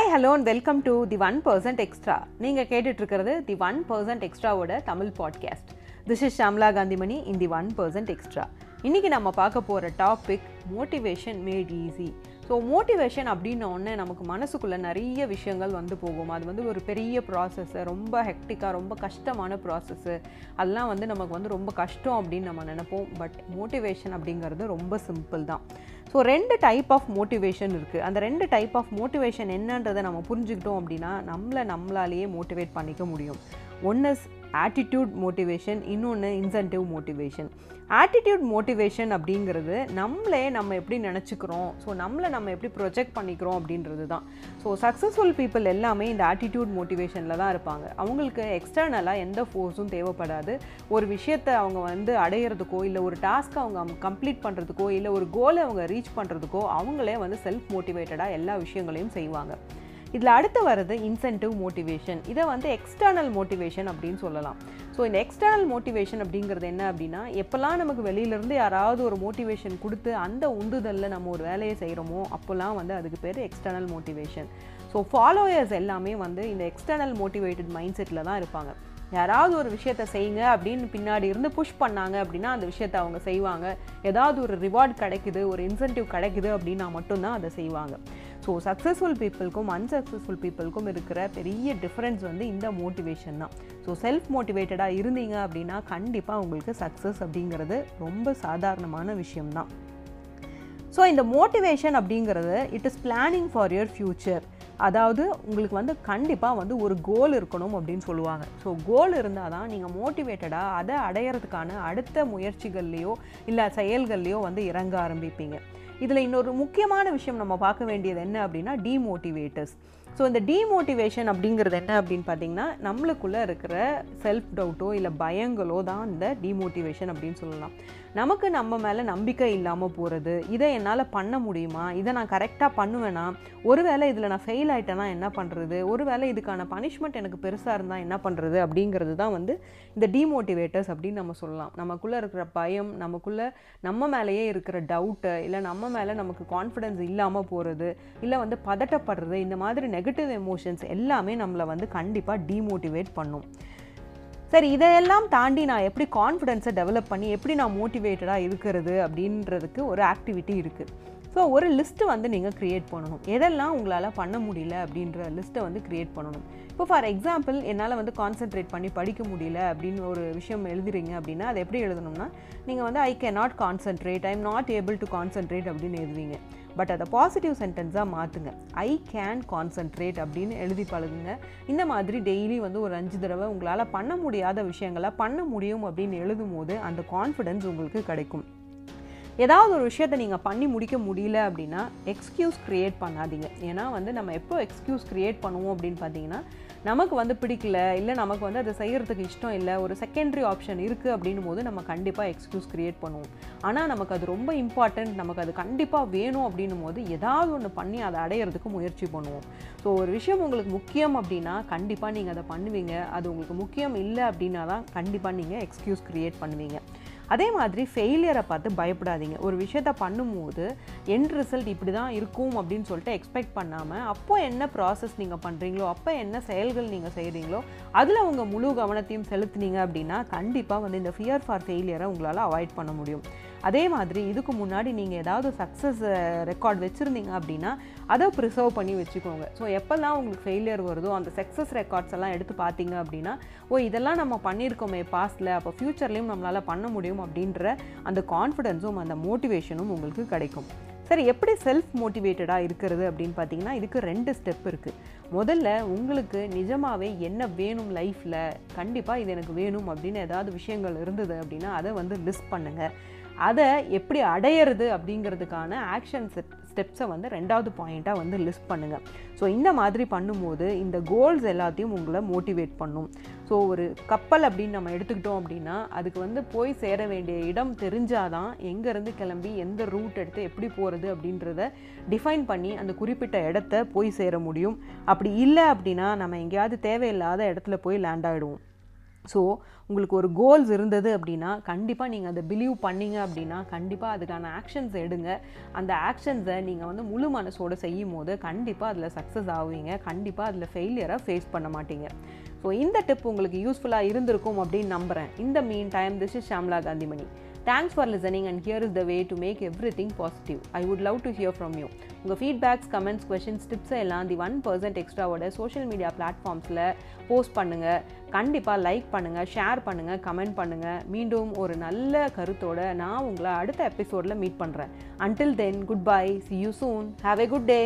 Hi hello and welcome to the one percent extra நீங்கள் கேட்டுட்டு இருக்கிறது the one percent எக்ஸ்ட்ராவோட Tamil podcast this is Shamla Kanthimani in the one percent extra இன்றைக்கி நம்ம பார்க்க போகிற topic motivation made easy so motivation அப்படின்ன நமக்கு மனசுக்குள்ளே நிறைய விஷயங்கள் வந்து போகும். அது வந்து ஒரு பெரிய ப்ராசஸ்ஸு ரொம்ப ஹெக்டிக்காக ரொம்ப கஷ்டமான ப்ராசஸ்ஸு அதெல்லாம் வந்து நமக்கு வந்து ரொம்ப கஷ்டம் அப்படின்னு நம்ம நினைப்போம். பட் மோட்டிவேஷன் அப்படிங்கிறது ரொம்ப சிம்பிள் தான். ஸோ ரெண்டு டைப் ஆஃப் மோட்டிவேஷன் இருக்குது அந்த ரெண்டு டைப் ஆஃப் மோட்டிவேஷன் என்னன்றதை நம்ம புரிஞ்சுக்கிட்டோம் அப்படின்னா நம்மளை நம்மளாலேயே மோட்டிவேட் பண்ணிக்க முடியும். ஒன்று இஸ் ஆட்டிடியூட் மோட்டிவேஷன் இன்னொன்று இன்சென்டிவ் மோட்டிவேஷன் ஆட்டிடியூட் மோட்டிவேஷன் அப்படிங்கிறது நம்மளே நம்ம எப்படி நினச்சிக்கிறோம்? ஸோ நம்மளை நம்ம எப்படி ப்ரொஜெக்ட் பண்ணிக்கிறோம் அப்படின்றது தான். ஸோ சக்ஸஸ்ஃபுல் பீப்புள் எல்லாமே இந்த ஆட்டிடியூட் மோட்டிவேஷனில் தான் இருப்பாங்க. அவங்களுக்கு எக்ஸ்டர்னலாக எந்த ஃபோர்ஸும் தேவைப்படாது. ஒரு விஷயத்தை அவங்க வந்து அடையிறதுக்கோ இல்லை ஒரு டாஸ்க்கை அவங்க கம்ப்ளீட் பண்ணுறதுக்கோ இல்லை ஒரு கோலை அவங்க ரீச் பண்ணுறதுக்கோ அவங்களே வந்து செல்ஃப் மோட்டிவேட்டடாக எல்லா விஷயங்களையும் செய்வாங்க. இதில் அடுத்து வர்றது இன்சென்டிவ் மோட்டிவேஷன் இதை வந்து எக்ஸ்டர்னல் மோட்டிவேஷன் அப்படின்னு சொல்லலாம். ஸோ இந்த எக்ஸ்டர்னல் மோட்டிவேஷன் அப்படிங்கிறது என்ன அப்படின்னா எப்போல்லாம் நமக்கு வெளியிலேருந்து யாராவது ஒரு மோட்டிவேஷன் கொடுத்து அந்த உந்துதலில் நம்ம ஒரு வேலையை செய்கிறோமோ அப்போல்லாம் வந்து அதுக்கு பேர் எக்ஸ்டர்னல் மோட்டிவேஷன் ஸோ ஃபாலோயர்ஸ் எல்லாமே வந்து இந்த எக்ஸ்டர்னல் மோட்டிவேட்டட் மைண்ட் செட்டில் தான் இருப்பாங்க. யாராவது ஒரு விஷயத்த செய்யுங்க அப்படின்னு பின்னாடி இருந்து புஷ் பண்ணாங்க அப்படின்னா அந்த விஷயத்த அவங்க செய்வாங்க. ஏதாவது ஒரு ரிவார்ட் கிடைக்குது ஒரு இன்சென்டிவ் கிடைக்குது அப்படின்னா மட்டும்தான் அதை செய்வாங்க. ஸோ சக்ஸஸ்ஃபுல் பீப்புளுக்கும் அன்சக்ஸஸ்ஃபுல் பீப்புளுக்கும் இருக்கிற பெரிய டிஃப்ரென்ஸ் வந்து இந்த மோட்டிவேஷன் தான். ஸோ செல்ஃப் மோட்டிவேட்டடாக இருந்தீங்க அப்படின்னா கண்டிப்பாக உங்களுக்கு சக்ஸஸ் அப்படிங்கிறது ரொம்ப சாதாரணமான விஷயம்தான் ஸோ இந்த மோட்டிவேஷன் அப்படிங்கிறது it is planning for your future அதாவது உங்களுக்கு வந்து கண்டிப்பாக வந்து ஒரு கோல் இருக்கணும் அப்படின்னு சொல்லுவாங்க. ஸோ கோல் இருந்தால் தான் நீங்கள் மோட்டிவேட்டடாக அதை அடையிறதுக்கான அடுத்த முயற்சிகள்லேயோ இல்லை செயல்கள்லேயோ வந்து இறங்க ஆரம்பிப்பீங்க. இதில் இன்னொரு முக்கியமான விஷயம் நம்ம பார்க்க வேண்டியது என்ன அப்படின்னா டிமோட்டிவேட்டர்ஸ் ஸோ இந்த டிமோட்டிவேஷன் அப்படிங்கிறது என்ன அப்படின்னு பார்த்தீங்கன்னா நம்மளுக்குள்ளே இருக்கிற செல்ஃப் டவுட்டோ இல்லை பயங்களோ தான் இந்த டிமோட்டிவேஷன் அப்படின்னு சொல்லலாம். நமக்கு நம்ம மேலே நம்பிக்கை இல்லாமல் போகிறது இதை என்னால் பண்ண முடியுமா? இதை நான் கரெக்டாக பண்ணுவேனா? ஒருவேளை இதில் நான் ஃபெயில் ஆகிட்டேன்னா என்ன பண்ணுறது ஒருவேளை இதுக்கான பனிஷ்மெண்ட் எனக்கு பெருசாக இருந்தால் என்ன பண்ணுறது அப்படிங்கிறது தான் வந்து இந்த டீமோட்டிவேட்டர்ஸ் அப்படின்னு நம்ம சொல்லலாம். நமக்குள்ளே இருக்கிற பயம் நமக்குள்ளே நம்ம மேலேயே இருக்கிற டவுட்டு இல்லை நம்ம மேலே நமக்கு கான்ஃபிடென்ஸ் இல்லாமல் போகிறது இல்லை வந்து பதட்டப்படுறது இந்த மாதிரி நெகட்டிவ் எமோஷன்ஸ் எல்லாமே நம்மளை வந்து கண்டிப்பாக டீமோட்டிவேட் பண்ணும். சரி இதையெல்லாம் தாண்டி நான் எப்படி கான்ஃபிடென்ஸை டெவலப் பண்ணி எப்படி நான் மோட்டிவேட்டடாக இருக்கிறது அப்படின்றதுக்கு ஒரு ஆக்டிவிட்டி இருக்குது ஸோ ஒரு லிஸ்ட்டு வந்து நீங்கள் க்ரியேட் பண்ணணும். எதெல்லாம் உங்களால் பண்ண முடியல அப்படின்ற லிஸ்ட்டை வந்து க்ரியேட் பண்ணணும். இப்போ ஃபார் எக்ஸாம்பிள் என்னால் வந்து கான்சென்ட்ரேட் பண்ணி படிக்க முடியல அப்படின்னு ஒரு விஷயம் எழுதுறீங்க அப்படின்னா அதை எப்படி எழுதணும்னா நீங்கள் வந்து I can not concentrate I am not able to concentrate அப்படின்னு எழுதுவீங்க பட் அதை பாசிட்டிவ் சென்டென்ஸாக மாற்றுங்க ஐ கேன் கான்சென்ட்ரேட் அப்படின்னு எழுதி பழகுங்க. இந்த மாதிரி டெய்லி வந்து ஒரு அஞ்சு தடவை உங்களால் பண்ண முடியாத விஷயங்களை பண்ண முடியும் அப்படின்னு எழுதும் போது அந்த கான்ஃபிடென்ஸ் உங்களுக்கு கிடைக்கும். ஏதாவது ஒரு விஷயத்தை நீங்கள் பண்ணி முடிக்க முடியல அப்படின்னா எக்ஸ்கியூஸ் க்ரியேட் பண்ணாதீங்க. ஏன்னா வந்து நம்ம எப்போ எக்ஸ்கியூஸ் க்ரியேட் பண்ணுவோம் அப்படின்னு பார்த்தீங்கன்னா நமக்கு வந்து பிடிக்கல இல்லை நமக்கு வந்து அதை செய்கிறதுக்கு இஷ்டம் இல்லை ஒரு செகண்டரி ஆப்ஷன் இருக்குது அப்படின்னும் போது நம்ம கண்டிப்பாக எக்ஸ்கியூஸ் க்ரியேட் பண்ணுவோம். ஆனால் நமக்கு அது ரொம்ப இம்பார்ட்டண்ட் நமக்கு அது கண்டிப்பாக வேணும் அப்படின்னும் போது ஏதாவது ஒன்று பண்ணி அதை அடையிறதுக்கு முயற்சி பண்ணுவோம். ஸோ ஒரு விஷயம் உங்களுக்கு முக்கியம் அப்படின்னா கண்டிப்பாக நீங்கள் அதை பண்ணுவீங்க. அது உங்களுக்கு முக்கியம் இல்லை அப்படின்னா தான் கண்டிப்பாக நீங்கள் எக்ஸ்கியூஸ் க்ரியேட் பண்ணுவீங்க. அதே மாதிரி ஃபெயிலியரை பார்த்து பயப்படாதீங்க. ஒரு விஷயத்த பண்ணும்போது எண்ட் ரிசல்ட் இப்படி தான் இருக்கும் அப்படின்னு சொல்லிட்டு எக்ஸ்பெக்ட் பண்ணாமல் அப்போ என்ன ப்ராசஸ் நீங்கள் பண்ணுறீங்களோ அப்போ என்ன செயல்கள் நீங்கள் செய்கிறீங்களோ அதில் உங்கள் முழு கவனத்தையும் செலுத்துனீங்க அப்படின்னா கண்டிப்பாக வந்து இந்த ஃபியர் ஃபார் ஃபெயிலியரை உங்களால் அவாய்ட் பண்ண முடியும். அதே மாதிரி இதுக்கு முன்னாடி நீங்கள் ஏதாவது சக்ஸஸ் ரெக்கார்ட் வச்சுருந்தீங்க அப்படின்னா அதை ப்ரிசர்வ் பண்ணி வச்சுக்கோங்க. ஸோ எப்போல்லாம் உங்களுக்கு ஃபெயிலியர் வருதோ அந்த சக்ஸஸ் ரெக்கார்ட்ஸ் எல்லாம் எடுத்து பார்த்தீங்க அப்படின்னா ஓ இதெல்லாம் நம்ம பண்ணியிருக்கோமே பாஸ்டில் அப்போ ஃப்யூச்சர்லேயும் நம்மளால் பண்ண முடியும் அப்படின்ற அந்த கான்ஃபிடென்ஸும் அந்த மோட்டிவேஷனும் உங்களுக்கு கிடைக்கும். சரி எப்படி செல்ஃப் மோட்டிவேட்டடாக இருக்கிறது அப்படின்னு பார்த்தீங்கன்னா இதுக்கு ரெண்டு ஸ்டெப் இருக்குது முதல்ல உங்களுக்கு நிஜமாகவே என்ன வேணும் லைஃப்பில் கண்டிப்பாக இது எனக்கு வேணும் அப்படின்னு ஏதாவது விஷயங்கள் இருந்தது அப்படின்னா அதை வந்து லிஸ்ட் பண்ணுங்கள் அதை எப்படி அடையிறது அப்படிங்கிறதுக்கான ஆக்ஷன் ஸ்டெப்ஸை வந்து ரெண்டாவது பாயிண்ட்டாக வந்து லிஸ்ட் பண்ணுங்கள் ஸோ இந்த மாதிரி பண்ணும்போது இந்த கோல்ஸ் எல்லாத்தையும் உங்களை மோட்டிவேட் பண்ணும். ஸோ ஒரு கப்பல் அப்படின்னு நம்ம எடுத்துக்கிட்டோம் அப்படின்னா அதுக்கு வந்து போய் சேர வேண்டிய இடம் தெரிஞ்சாதான் எங்கேருந்து கிளம்பி எந்த ரூட் எடுத்து எப்படி போகிறது அப்படின்றத டிஃபைன் பண்ணி அந்த குறிப்பிட்ட இடத்த போய் சேர முடியும். அப்படி இல்லை அப்படின்னா நம்ம எங்கேயாவது தேவையில்லாத இடத்துல போய் லேண்ட் ஆகிடுவோம் ஸோ உங்களுக்கு ஒரு கோல்ஸ் இருந்தது அப்படின்னா கண்டிப்பாக நீங்கள் அதை பிலீவ் பண்ணீங்க அப்படின்னா கண்டிப்பாக அதுக்கான ஆக்ஷன்ஸ் எடுங்க. அந்த ஆக்ஷன்ஸை நீங்கள் வந்து முழு மனசோடு செய்யும் போது கண்டிப்பாக அதில் சக்ஸஸ் ஆகுவீங்க கண்டிப்பாக அதில் ஃபெயிலியரை ஃபேஸ் பண்ண மாட்டீங்க. ஸோ இந்த டிப் உங்களுக்கு யூஸ்ஃபுல்லாக இருந்திருக்கும் அப்படின்னு நம்புகிறேன் இந்த meantime this is Shamla Kanthimani thanks for listening and here is the way to make everything positive I would love to hear from you உங்கள் ஃபீட்பேக்ஸ் கமெண்ட்ஸ் கொஷின்ஸ் டிப்ஸை எல்லாம் தி ஒன் பர்சன்ட் எக்ஸ்ட்ராவோட சோஷியல் மீடியா பிளாட்ஃபார்ம்ஸில் post பண்ணுங்கள் கண்டிப்பாக like பண்ணுங்கள் share பண்ணுங்கள் comment பண்ணுங்கள் மீண்டும் ஒரு நல்ல கருத்தோட நான் உங்களை அடுத்த எபிசோடில் மீட் பண்ணுறேன் until then goodbye see you soon have a good day